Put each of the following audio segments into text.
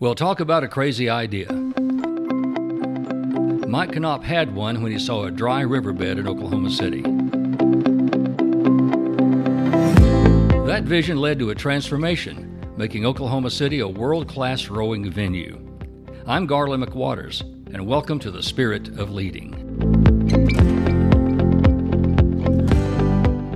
Well, talk about a crazy idea. Mike Knopp had one when he saw a dry riverbed in Oklahoma City. That vision led to a transformation, making Oklahoma City a world class rowing venue. I'm Garland McWaters, and welcome to the Spirit of Leading.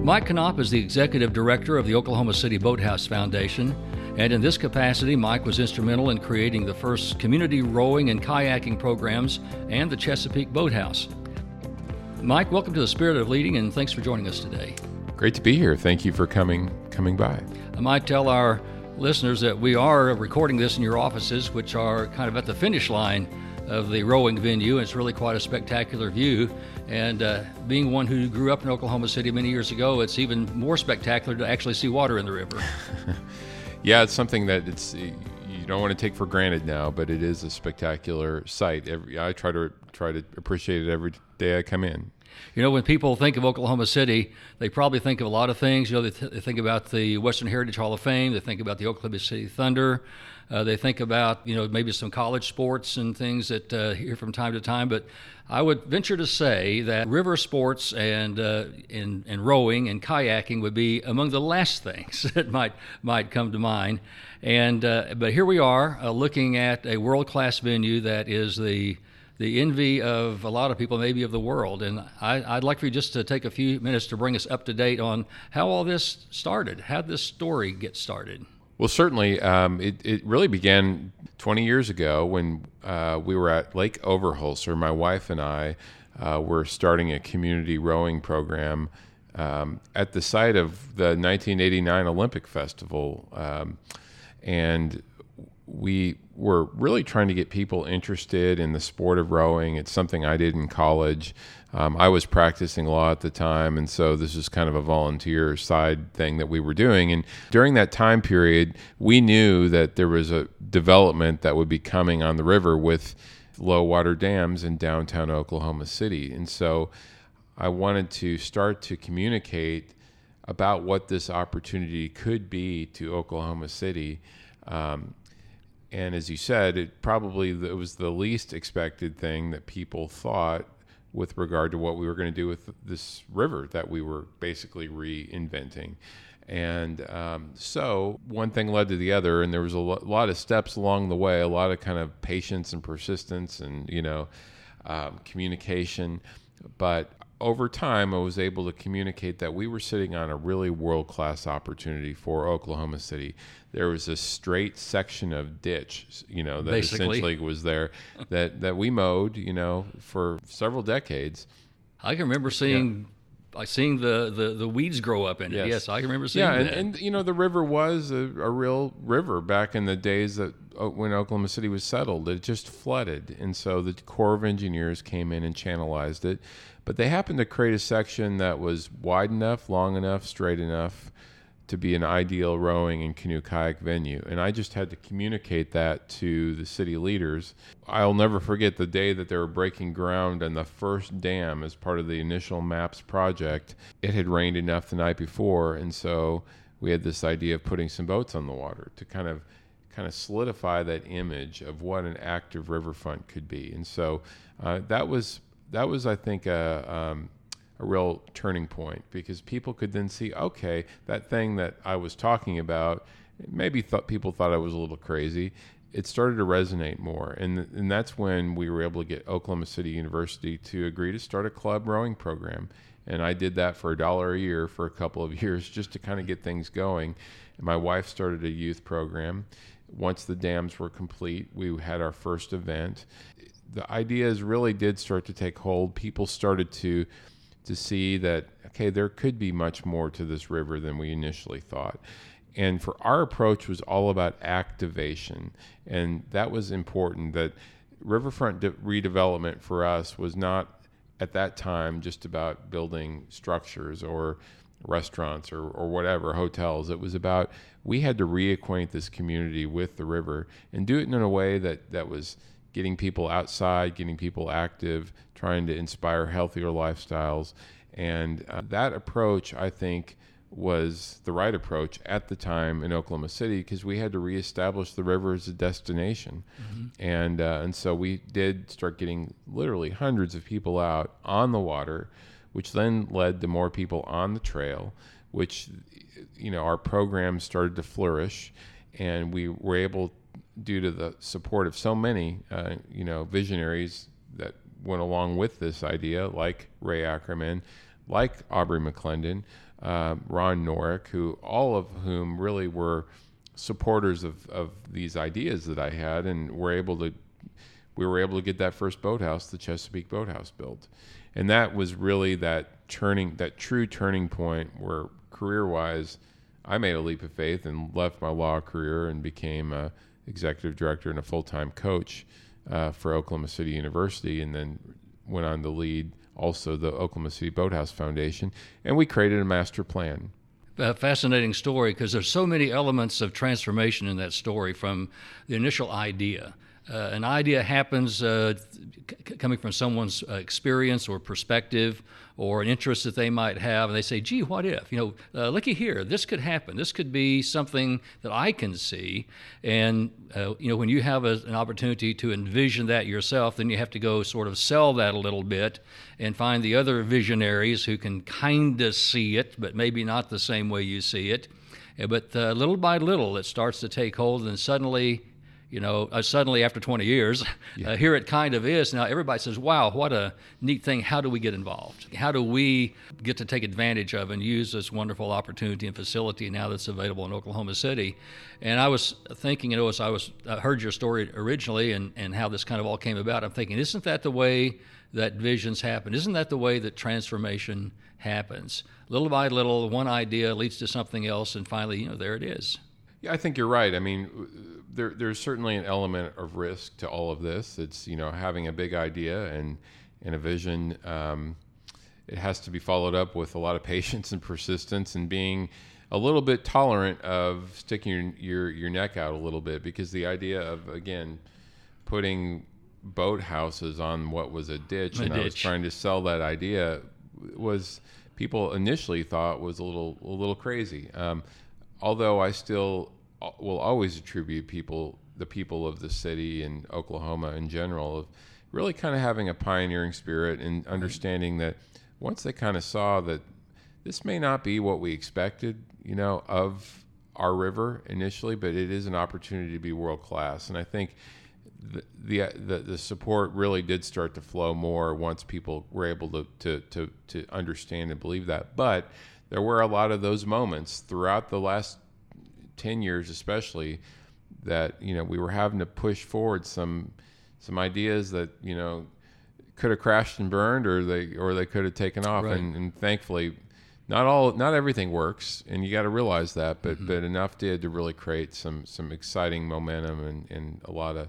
Mike Knopp is the executive director of the Oklahoma City Boathouse Foundation and in this capacity, Mike was instrumental in creating the first community rowing and kayaking programs and the Chesapeake Boathouse. Mike, welcome to the Spirit of Leading, and thanks for joining us today. Great to be here. Thank you for coming coming by. I might tell our listeners that we are recording this in your offices, which are kind of at the finish line of the rowing venue. It's really quite a spectacular view. And uh, being one who grew up in Oklahoma City many years ago, it's even more spectacular to actually see water in the river. yeah, it's something that it's you don't want to take for granted now, but it is a spectacular sight. Every, I try to try to appreciate it every day I come in. You know, when people think of Oklahoma City, they probably think of a lot of things. You know, they, th- they think about the Western Heritage Hall of Fame. They think about the Oklahoma City Thunder. Uh, they think about you know maybe some college sports and things that uh, here from time to time. But I would venture to say that river sports and uh, and, and rowing and kayaking would be among the last things that might might come to mind. And uh, but here we are uh, looking at a world class venue that is the the envy of a lot of people, maybe of the world. And I, would like for you just to take a few minutes to bring us up to date on how all this started. How this story get started? Well, certainly, um, it, it really began 20 years ago when uh, we were at Lake Overholser. My wife and I uh, were starting a community rowing program um, at the site of the 1989 Olympic Festival. Um, and we were really trying to get people interested in the sport of rowing. It's something I did in college. Um, I was practicing law at the time, and so this is kind of a volunteer side thing that we were doing. And during that time period, we knew that there was a development that would be coming on the river with low water dams in downtown Oklahoma City. And so I wanted to start to communicate about what this opportunity could be to Oklahoma City. Um, and as you said, it probably it was the least expected thing that people thought with regard to what we were going to do with this river that we were basically reinventing. And um, so one thing led to the other, and there was a lo- lot of steps along the way, a lot of kind of patience and persistence, and you know, um, communication. But over time, I was able to communicate that we were sitting on a really world class opportunity for Oklahoma City. There was a straight section of ditch, you know, that Basically. essentially was there that, that we mowed, you know, for several decades. I can remember seeing. Yeah. seeing the, the, the weeds grow up in it. Yes, yes I can remember seeing it. yeah, and, and, you know the river was a, a real river back in the days that uh, when Oklahoma City was settled. It just flooded, and so the Corps of Engineers came in and channelized it. But they happened to create a section that was wide enough, long enough, straight enough to be an ideal rowing and canoe kayak venue. And I just had to communicate that to the city leaders. I'll never forget the day that they were breaking ground on the first dam as part of the initial MAPS project. It had rained enough the night before, and so we had this idea of putting some boats on the water to kind of kind of solidify that image of what an active riverfront could be. And so uh, that was that was, I think, a, um, a real turning point because people could then see, okay, that thing that I was talking about, maybe thought people thought I was a little crazy. It started to resonate more, and and that's when we were able to get Oklahoma City University to agree to start a club rowing program. And I did that for a dollar a year for a couple of years just to kind of get things going. And my wife started a youth program. Once the dams were complete, we had our first event, the ideas really did start to take hold. People started to to see that okay, there could be much more to this river than we initially thought. And for our approach was all about activation, and that was important. That riverfront de- redevelopment for us was not at that time just about building structures or restaurants or, or whatever hotels it was about we had to reacquaint this community with the river and do it in a way that that was getting people outside, getting people active, trying to inspire healthier lifestyles. And uh, that approach, I think, was the right approach at the time in Oklahoma City because we had to reestablish the river as a destination, mm-hmm. and uh, and so we did start getting literally hundreds of people out on the water, which then led to more people on the trail, which you know our program started to flourish, and we were able, due to the support of so many uh, you know visionaries that went along with this idea, like Ray Ackerman, like Aubrey McClendon, uh, Ron Norick, who all of whom really were supporters of, of these ideas that I had, and were able to we were able to get that first boathouse, the Chesapeake Boathouse, built, and that was really that turning, that true turning point where career-wise, I made a leap of faith and left my law career and became a executive director and a full-time coach uh, for Oklahoma City University, and then went on to lead also the Oklahoma City Boathouse Foundation, and we created a master plan. A fascinating story because there's so many elements of transformation in that story from the initial idea uh, an idea happens uh, c- coming from someone's uh, experience or perspective or an interest that they might have, and they say, gee, what if? You know, uh, looky here, this could happen. This could be something that I can see. And, uh, you know, when you have a, an opportunity to envision that yourself, then you have to go sort of sell that a little bit and find the other visionaries who can kind of see it, but maybe not the same way you see it. But uh, little by little, it starts to take hold, and suddenly you know, uh, suddenly after 20 years, uh, yeah. uh, here it kind of is. Now everybody says, wow, what a neat thing. How do we get involved? How do we get to take advantage of and use this wonderful opportunity and facility now that's available in Oklahoma City? And I was thinking, you know, as I was I heard your story originally and, and how this kind of all came about, I'm thinking, isn't that the way that visions happen? Isn't that the way that transformation happens? Little by little, one idea leads to something else, and finally, you know, there it is. Yeah, I think you're right. I mean, there, there's certainly an element of risk to all of this. It's you know having a big idea and and a vision. Um, it has to be followed up with a lot of patience and persistence and being a little bit tolerant of sticking your, your, your neck out a little bit because the idea of again putting boat houses on what was a ditch a and ditch. I was trying to sell that idea was people initially thought was a little a little crazy. Um, although I still will always attribute people, the people of the city and Oklahoma in general, of really kind of having a pioneering spirit and understanding that once they kind of saw that this may not be what we expected, you know, of our river initially, but it is an opportunity to be world class. And I think the, the, the the support really did start to flow more once people were able to to to, to understand and believe that. But there were a lot of those moments throughout the last 10 years especially that you know we were having to push forward some some ideas that you know could have crashed and burned or they or they could have taken off right. and, and, thankfully not all not everything works and you got to realize that but mm-hmm. but enough did to really create some some exciting momentum and, and a lot of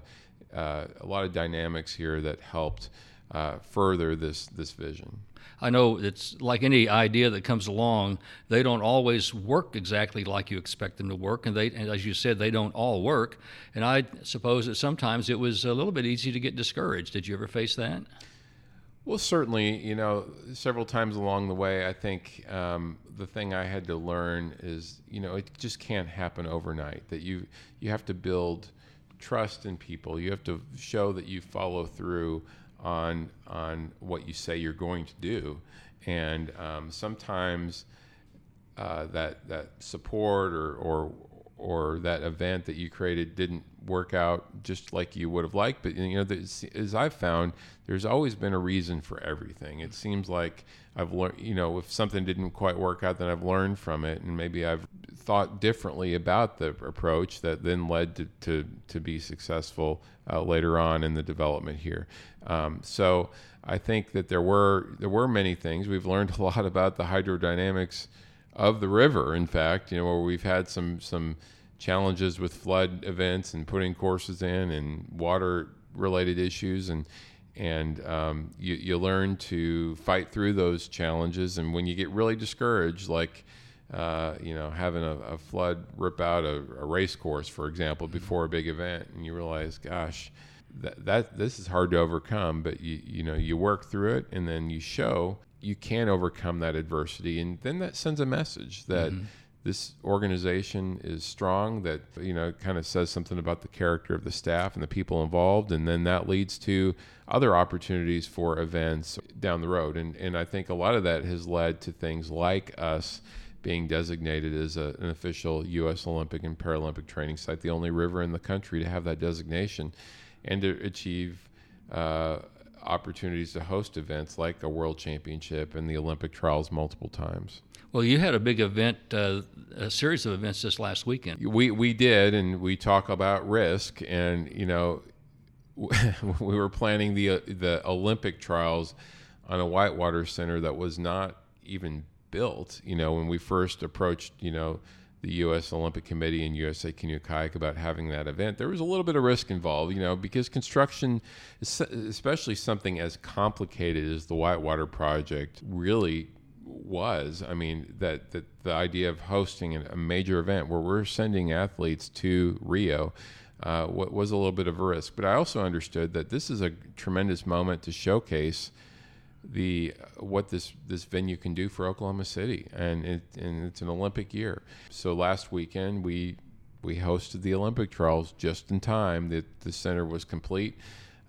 uh, a lot of dynamics here that helped uh, further this this vision I know it's like any idea that comes along, they don't always work exactly like you expect them to work, and they, and as you said, they don't all work. And I suppose that sometimes it was a little bit easy to get discouraged. Did you ever face that? Well, certainly, you know, several times along the way, I think um, the thing I had to learn is, you know, it just can't happen overnight. That you you have to build trust in people. You have to show that you follow through on on what you say you're going to do, and um, sometimes uh, that that support or or or that event that you created didn't work out just like you would have liked. But you know, as I've found, there's always been a reason for everything. It seems like I've learned, you know, if something didn't quite work out, then I've learned from it, and maybe I've thought differently about the approach that then led to to, to be successful uh, later on in the development here. Um, so I think that there were there were many things we've learned a lot about the hydrodynamics of the river. In fact, you know, where we've had some some challenges with flood events and putting courses in and water related issues and and um, you, you learn to fight through those challenges and when you get really discouraged like uh, you know having a, a, flood rip out a, a race course for example before a big event and you realize gosh that, that this is hard to overcome but you you know you work through it and then you show you can overcome that adversity, and then that sends a message that. Mm-hmm. This organization is strong. That you know, kind of says something about the character of the staff and the people involved, and then that leads to other opportunities for events down the road. And and I think a lot of that has led to things like us being designated as a, an official U.S. Olympic and Paralympic training site, the only river in the country to have that designation, and to achieve uh, opportunities to host events like a World Championship and the Olympic trials multiple times. Well, you had a big event, uh, a series of events this last weekend. We we did, and we talk about risk, and you know, we were planning the uh, the Olympic trials on a whitewater center that was not even built. You know, when we first approached, you know, the U.S. Olympic Committee and USA Canoe Kayak about having that event, there was a little bit of risk involved, you know, because construction, especially something as complicated as the Whitewater Project, really was. I mean, that, that the idea of hosting a major event where we're sending athletes to Rio. Uh, was a little bit of a risk, but I also understood that this is a tremendous moment to showcase the what this this venue can do for Oklahoma City, and it and it's an Olympic year. So last weekend we we hosted the Olympic trials just in time. that the center was complete.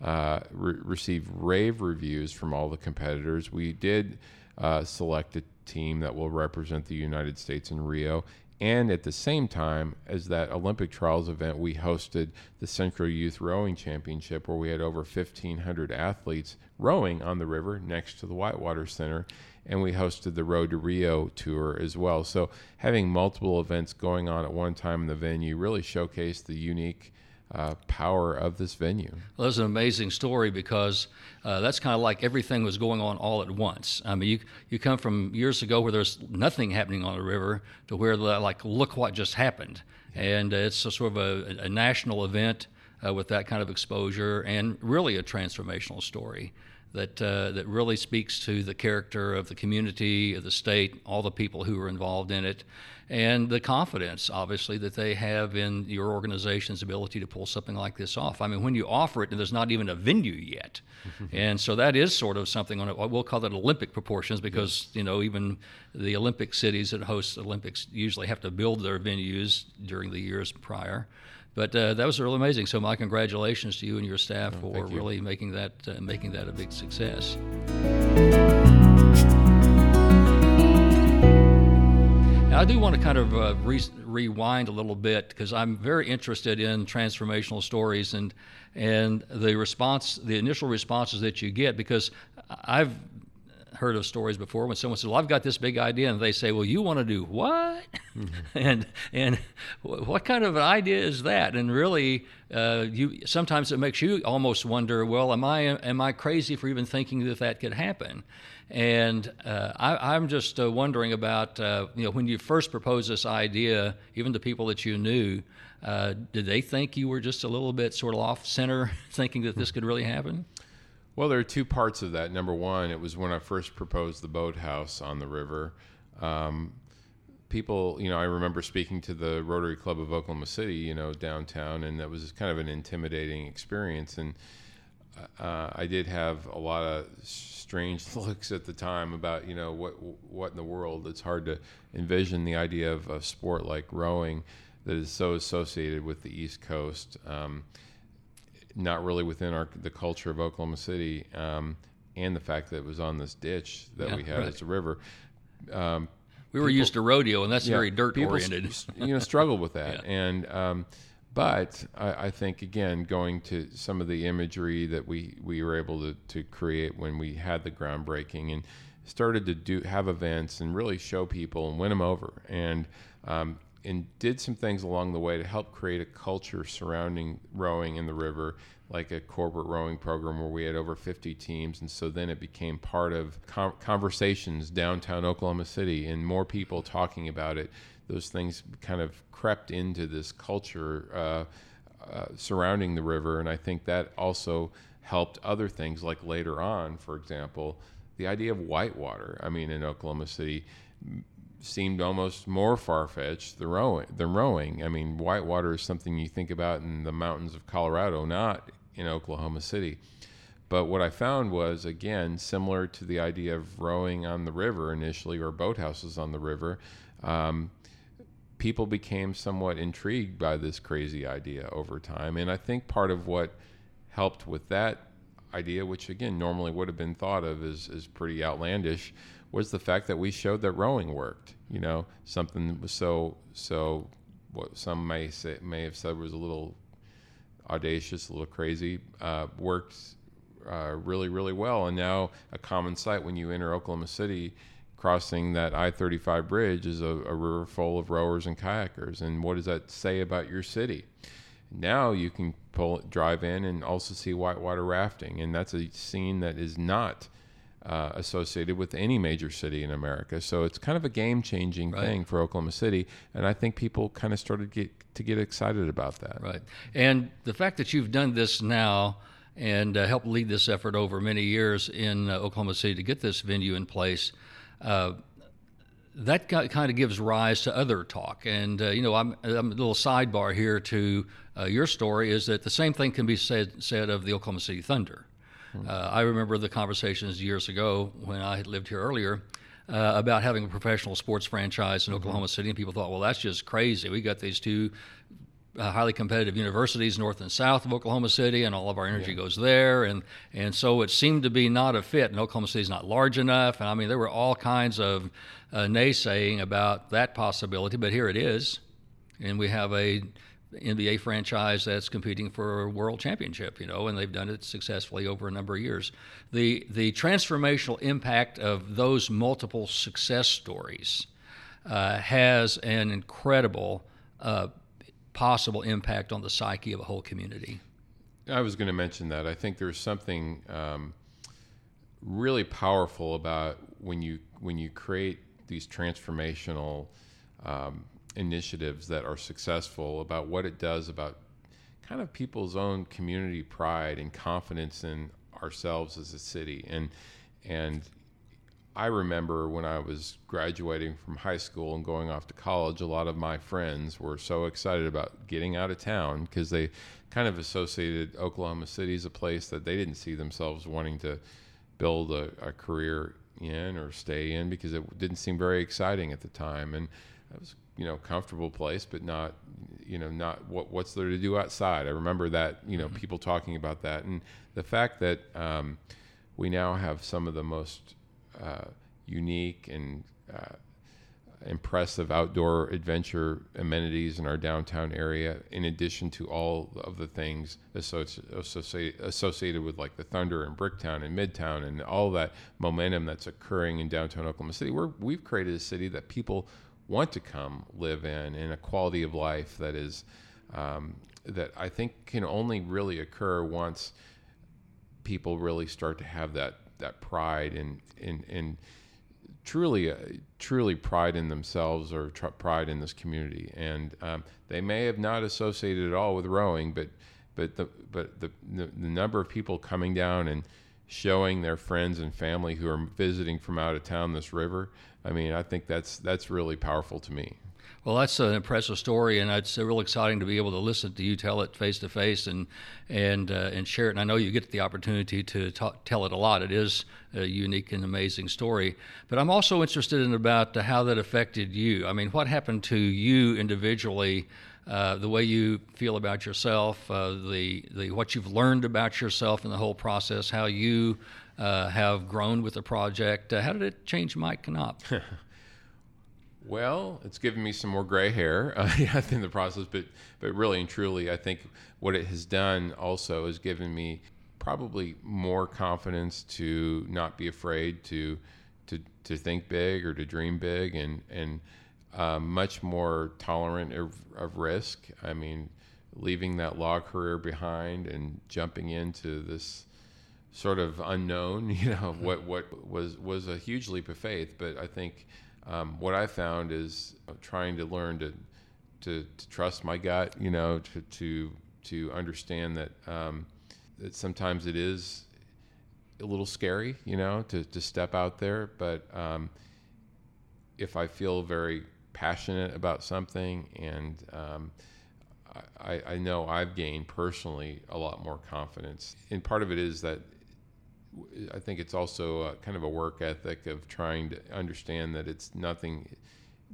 Uh, re- received rave reviews from all the competitors. We did uh, select a team that will represent the United States in Rio, and at the same time as that Olympic trials event, we hosted the Central Youth Rowing Championship, where we had over 1,500 athletes rowing on the river next to the Whitewater Center. And we hosted the Road to Rio tour as well. So, having multiple events going on at one time in the venue really showcased the unique uh, power of this venue. Well, that's an amazing story because uh, that's kind of like everything was going on all at once. I mean, you you come from years ago where there's nothing happening on the river to where the, like look what just happened, and uh, it's a sort of a, a national event uh, with that kind of exposure and really a transformational story that uh, that really speaks to the character of the community, of the state, all the people who are involved in it, and the confidence, obviously, that they have in your organization's ability to pull something like this off. I mean, when you offer it, and there's not even a venue yet, and so that is sort of something on it. We'll call it Olympic proportions because you know even the Olympic cities that host Olympics usually have to build their venues during the years prior. But uh, that was really amazing. So my congratulations to you and your staff oh, for really making that uh, making that a big success. Now, I do want to kind of uh, re- rewind a little bit because I'm very interested in transformational stories and and the response, the initial responses that you get because I've heard of stories before when someone says, "Well, I've got this big idea," and they say, "Well, you want to do what?" Mm-hmm. and and what kind of an idea is that? And really, uh, you sometimes it makes you almost wonder, "Well, am I am I crazy for even thinking that that could happen?" And uh, I, am just uh, wondering about uh, you know when you first proposed this idea, even to people that you knew. Uh, did they think you were just a little bit sort of off center, thinking that this could really happen? Well, there are two parts of that. Number one, it was when I first proposed the boathouse on the river. Um, people, you know, I remember speaking to the Rotary Club of Oklahoma City, you know, downtown, and that was kind of an intimidating experience. And uh, I did have a lot of strange looks at the time about, you know, what what in the world. It's hard to envision the idea of a sport like rowing that is so associated with the East Coast. Um, not really within our the culture of Oklahoma City, um, and the fact that it was on this ditch that yeah, we had right. as a river. Um, we were people, used to rodeo, and that's yeah, very dirt oriented. you know, struggled with that, yeah. and um, but I, I, think again, going to some of the imagery that we we were able to to create when we had the groundbreaking and started to do have events and really show people and win them over and um, and did some things along the way to help create a culture surrounding rowing in the river, like a corporate rowing program where we had over 50 teams. And so then it became part of conversations downtown Oklahoma City and more people talking about it. Those things kind of crept into this culture uh, uh, surrounding the river. And I think that also helped other things, like later on, for example, the idea of whitewater. I mean, in Oklahoma City, seemed almost more far fetched than rowing, than rowing. I mean, whitewater is something you think about in the mountains of Colorado, not in Oklahoma City. But what I found was, again, similar to the idea of rowing on the river initially or boathouses on the river, um, people became somewhat intrigued by this crazy idea over time. And I think part of what helped with that idea, which again normally would have been thought of as, as pretty outlandish, was the fact that we showed that rowing worked. You know, something that was so so what some may say may have said was a little audacious, a little crazy, uh, worked uh, really really well. And now a common sight when you enter Oklahoma City. Crossing that I 35 bridge is a, a river full of rowers and kayakers. And what does that say about your city? Now you can pull drive in and also see whitewater rafting, and that's a scene that is not uh, associated with any major city in America. So it's kind of a game changing right. thing for Oklahoma City, and I think people kind of started get, to get excited about that. Right, and the fact that you've done this now and uh, helped lead this effort over many years in uh, Oklahoma City to get this venue in place. Uh, that kind of gives rise to other talk. And, uh, you know, I'm, I'm, a little sidebar here to uh, your story is that the same thing can be said, said of the Oklahoma City Thunder. Hmm. Uh, I remember the conversations years ago when I had lived here earlier uh, about having a professional sports franchise in mm-hmm. Oklahoma City, and people thought, well, that's just crazy. We got these two uh, highly competitive universities north and south of Oklahoma City, and all of our energy yeah. goes there. And and so it seemed to be not a fit. And Oklahoma City is not large enough. And I mean, there were all kinds of uh, naysaying about that possibility, but here it is, and we have a NBA franchise that's competing for a world championship, you know, and they've done it successfully over a number of years. The the transformational impact of those multiple success stories uh, has an incredible uh, possible impact on the psyche of a whole community. I was going to mention that. I think there's something um, really powerful about when you when you create these transformational um, initiatives that are successful about what it does about kind of people's own community pride and confidence in ourselves as a city and and I remember when I was graduating from high school and going off to college, a lot of my friends were so excited about getting out of town because they kind of associated Oklahoma City as a place that they didn't see themselves wanting to build a, a career in or stay in because it didn't seem very exciting at the time. And it was, you know, comfortable place, but not, you know, not what what's there to do outside. I remember that, you know, mm-hmm. people talking about that, and the fact that um, we now have some of the most uh, unique and uh, impressive outdoor adventure amenities in our downtown area, in addition to all of the things associated, associated with like the Thunder and Bricktown and Midtown and all that momentum that's occurring in downtown Oklahoma City. We're, we've created a city that people want to come live in, and a quality of life that is um, that I think can only really occur once people really start to have that that pride and and and truly uh, truly pride in themselves or tr- pride in this community. And um, they may have not associated at all with rowing but but the but the, the, the number of people coming down and showing their friends and family who are visiting from out of town this river i mean i think that's that's really powerful to me well, that's an impressive story, and it's real exciting to be able to listen to you tell it face to face and and uh, and share it. And I know you get the opportunity to talk, tell it a lot. It is a unique and amazing story. But I'm also interested in about how that affected you. I mean, what happened to you individually? Uh, the way you feel about yourself, uh, the the what you've learned about yourself in the whole process, how you uh, have grown with the project. Uh, how did it change Mike Knopp? Well, it's given me some more gray hair uh, in the process, but but really and truly, I think what it has done also has given me probably more confidence to not be afraid to to to think big or to dream big, and and uh, much more tolerant of, of risk. I mean, leaving that law career behind and jumping into this sort of unknown, you know, what what was was a huge leap of faith, but I think um, what I found is trying to learn to, to, to trust my gut, you know, to to, to understand that um, that sometimes it is a little scary, you know, to, to step out there. But um, if I feel very passionate about something and um, I, I know I've gained personally a lot more confidence. And part of it is that I think it's also a, kind of a work ethic of trying to understand that it's nothing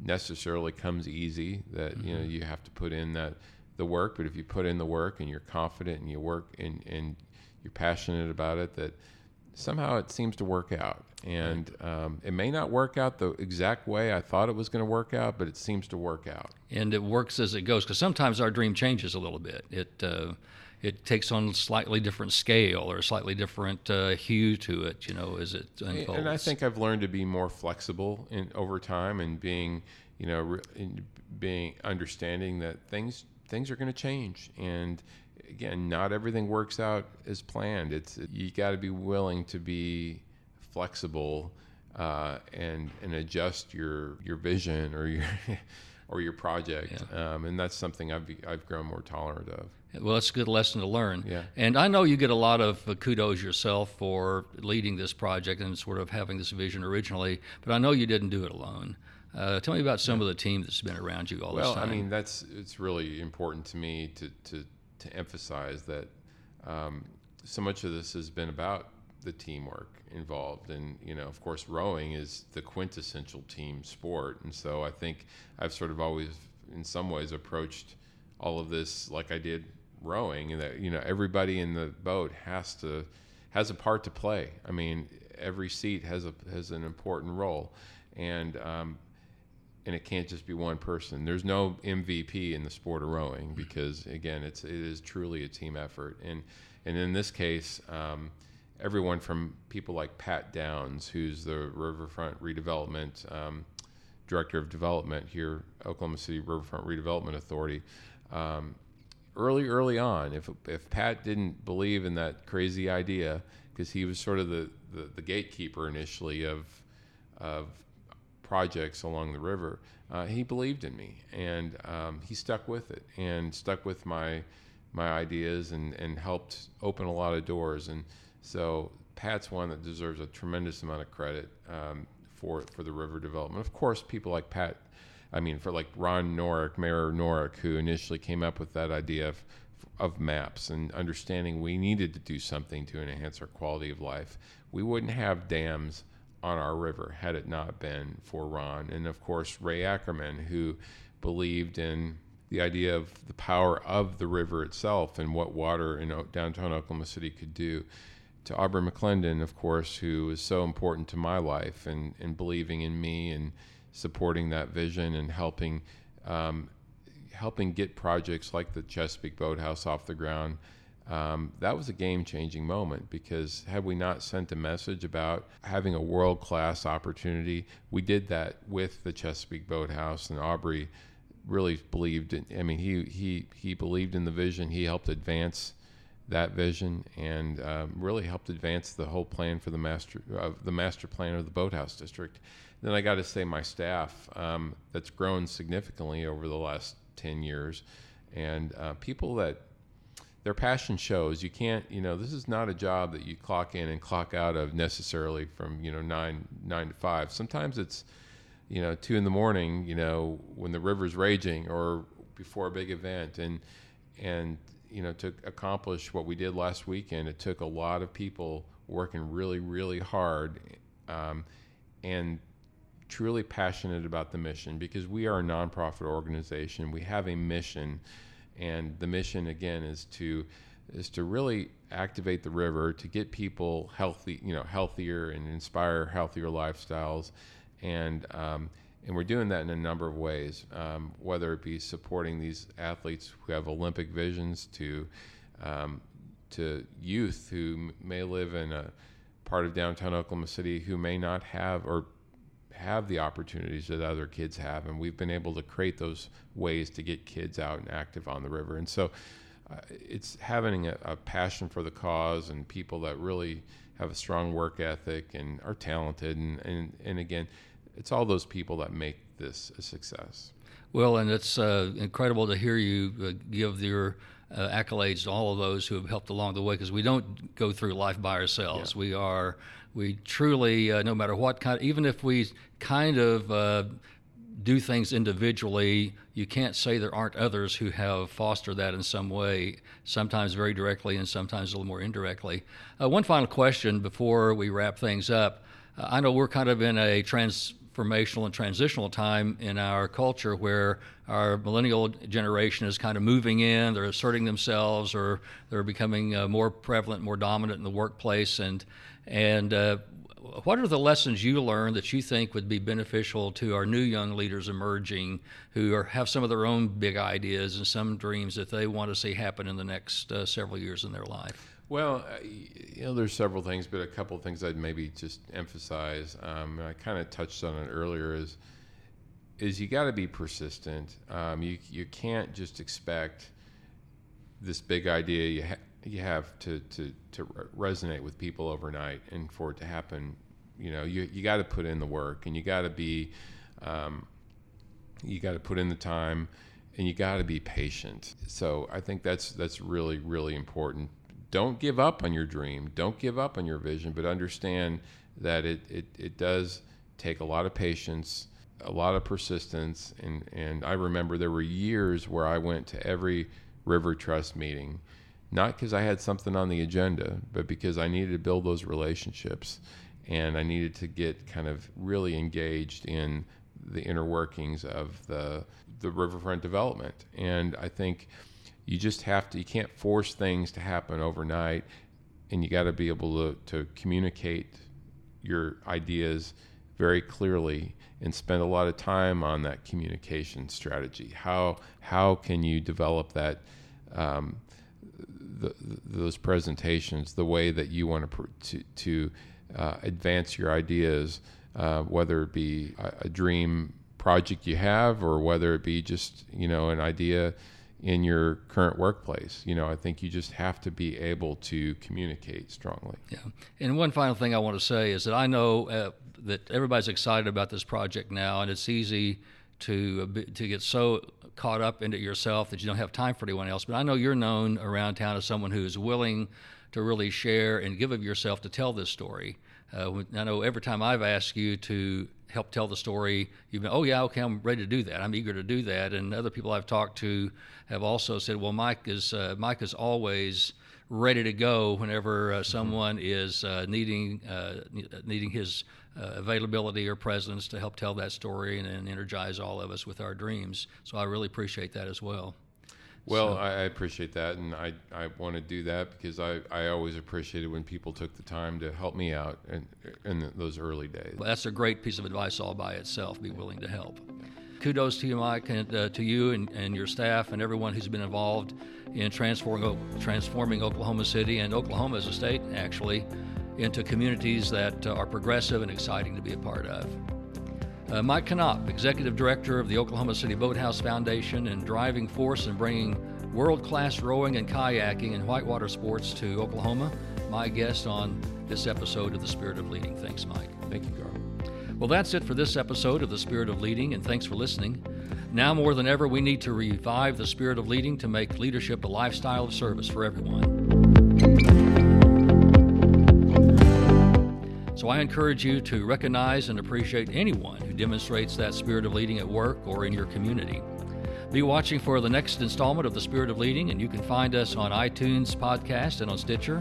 necessarily comes easy. That mm-hmm. you know mm-hmm. you have to put in that the work, but if you put in the work and you're confident and you work and and you're passionate about it, that somehow it seems to work out. And um, it may not work out the exact way I thought it was going to work out, but it seems to work out. And it works as it goes because sometimes our dream changes a little bit. It uh, it takes on a slightly different scale or a slightly different uh, hue to it, you know, as it unfolds. And I think I've learned to be more flexible in over time and being, you know, being understanding that things things are going to change and again, not everything works out as planned. It's you got to be willing to be flexible uh, and and adjust your your vision or your or your project, yeah. um, and that's something I've I've grown more tolerant of. Well, it's a good lesson to learn. Yeah. And I know you get a lot of uh, kudos yourself for leading this project and sort of having this vision originally, but I know you didn't do it alone. Uh, tell me about some yeah. of the team that's been around you all well, this time. Well, I mean, that's it's really important to me to to to emphasize that um, so much of this has been about the teamwork involved and you know of course rowing is the quintessential team sport and so i think i've sort of always in some ways approached all of this like i did rowing and that you know everybody in the boat has to has a part to play i mean every seat has a has an important role and um, and it can't just be one person. There's no MVP in the sport of rowing because again, it's it is truly a team effort. And and in this case, um, everyone from people like Pat Downs, who's the Riverfront Redevelopment um, Director of Development here, Oklahoma City Riverfront Redevelopment Authority. Um, early, early on, if if Pat didn't believe in that crazy idea, because he was sort of the, the, the gatekeeper initially of of projects along the river, uh, he believed in me and um, he stuck with it and stuck with my my ideas and, and helped open a lot of doors. And so Pat's one that deserves a tremendous amount of credit um, for for the river development. Of course, people like Pat, I mean, for like Ron Norick, Mayor Norick, who initially came up with that idea of of maps and understanding we needed to do something to enhance our quality of life. We wouldn't have dams on our river had it not been for Ron. And of course, Ray Ackerman, who believed in the idea of the power of the river itself and what water in downtown Oklahoma City could do. To Aubrey McClendon, of course, who was so important to my life and, and believing in me and supporting that vision and helping um, helping get projects like the Chesapeake Boathouse off the ground um, that was a game changing moment because had we not sent a message about having a world class opportunity, we did that with the Chesapeake Boathouse, and Aubrey really believed in. I mean, he he he believed in the vision. He helped advance that vision and um, really helped advance the whole plan for the master uh, the master plan of the boathouse district. Then I got to say, my staff um, that's grown significantly over the last ten years, and uh, people that their passion shows. You can't, you know, this is not a job that you clock in and clock out of necessarily from, you know, nine nine to five. Sometimes it's, you know, two in the morning, you know, when the river's raging or before a big event, and and you know, to accomplish what we did last weekend, it took a lot of people working really, really hard, um, and truly passionate about the mission because we are a nonprofit organization. We have a mission and the mission again is to is to really activate the river to get people healthy, you know, healthier and inspire healthier lifestyles, and um, and we're doing that in a number of ways. Um, whether it be supporting these athletes who have Olympic visions, to um, to youth who may live in a part of downtown Oklahoma City who may not have or have the opportunities that other kids have, and we've been able to create those ways to get kids out and active on the river. And so, uh, it's having a, a, passion for the cause and people that really have a strong work ethic and are talented, and and, and again, it's all those people that make this a success. Well, and it's uh, incredible to hear you uh, give your uh, accolades to all of those who have helped along the way because we don't go through life by ourselves. Yeah. We are we truly, uh, no matter what kind, even if we kind of uh, do things individually, you can't say there aren't others who have fostered that in some way, sometimes very directly and sometimes a little more indirectly. Uh, one final question before we wrap things up. Uh, I know we're kind of in a transformational and transitional time in our culture where our millennial generation is kind of moving in, they're asserting themselves, or they're becoming uh, more prevalent, more dominant in the workplace, and and uh, what are the lessons you learned that you think would be beneficial to our new young leaders emerging who are, have some of their own big ideas and some dreams that they want to see happen in the next uh, several years in their life? Well, uh, you know, there's several things, but a couple of things I'd maybe just emphasize. Um, I kind of touched on it earlier. Is is you got to be persistent. Um, you you can't just expect this big idea you ha- you have to, to, to resonate with people overnight and for it to happen you know you, you got to put in the work and you got to be um, you got to put in the time and you got to be patient so i think that's that's really really important don't give up on your dream don't give up on your vision but understand that it, it, it does take a lot of patience a lot of persistence and, and i remember there were years where i went to every river trust meeting not because I had something on the agenda, but because I needed to build those relationships and I needed to get kind of really engaged in the inner workings of the the riverfront development. And I think you just have to you can't force things to happen overnight and you got to be able to, to communicate your ideas very clearly and spend a lot of time on that communication strategy. How how can you develop that um, the, those presentations the way that you want to to, to uh, advance your ideas, uh, whether it be a, a, dream project you have or whether it be just you know an idea in your current workplace. You know, I think you just have to be able to communicate strongly. Yeah. And one final thing I want to say is that I know uh, that everybody's excited about this project now, and it's easy to uh, to get so caught up into yourself that you don't have time for anyone else. But I know you're known around town as someone who's willing to really share and give of yourself to tell this story. Uh, I know every time I've asked you to help tell the story, you've been, oh, yeah, okay, I'm ready to do that. I'm eager to do that. And other people I've talked to have also said, well, Mike is, uh, Mike is always ready to go whenever uh, mm-hmm. someone is uh, needing, uh, needing his uh, availability or presence to help tell that story and, and, energize all of us with our dreams. So I really appreciate that as well. Well, so. I, I, appreciate that, and I, I want to do that because I, I always appreciated when people took the time to help me out in, in those early days. Well, that's a great piece of advice all by itself. Be willing to help. Kudos to you, Mike, and uh, to you and, and your staff and everyone who's been involved in transforming, transforming Oklahoma City and Oklahoma as a state, actually, into communities that uh, are progressive and exciting to be a part of. Uh, Mike Knopp, Executive Director of the Oklahoma City Boathouse Foundation and driving force in bringing world class rowing and kayaking and whitewater sports to Oklahoma, my guest on this episode of The Spirit of Leading. Thanks, Mike. Thank you, Carl. Well, that's it for this episode of The Spirit of Leading, and thanks for listening. Now more than ever, we need to revive the spirit of leading to make leadership a lifestyle of service for everyone. So I encourage you to recognize and appreciate anyone who demonstrates that spirit of leading at work or in your community. Be watching for the next installment of The Spirit of Leading, and you can find us on iTunes podcast and on Stitcher.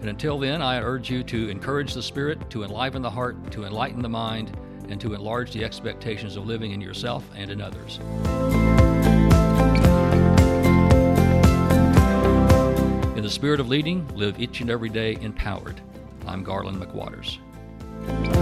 And until then, I urge you to encourage the spirit, to enliven the heart, to enlighten the mind, and to enlarge the expectations of living in yourself and in others. In the spirit of leading, live each and every day empowered. I'm Garland McWaters. You.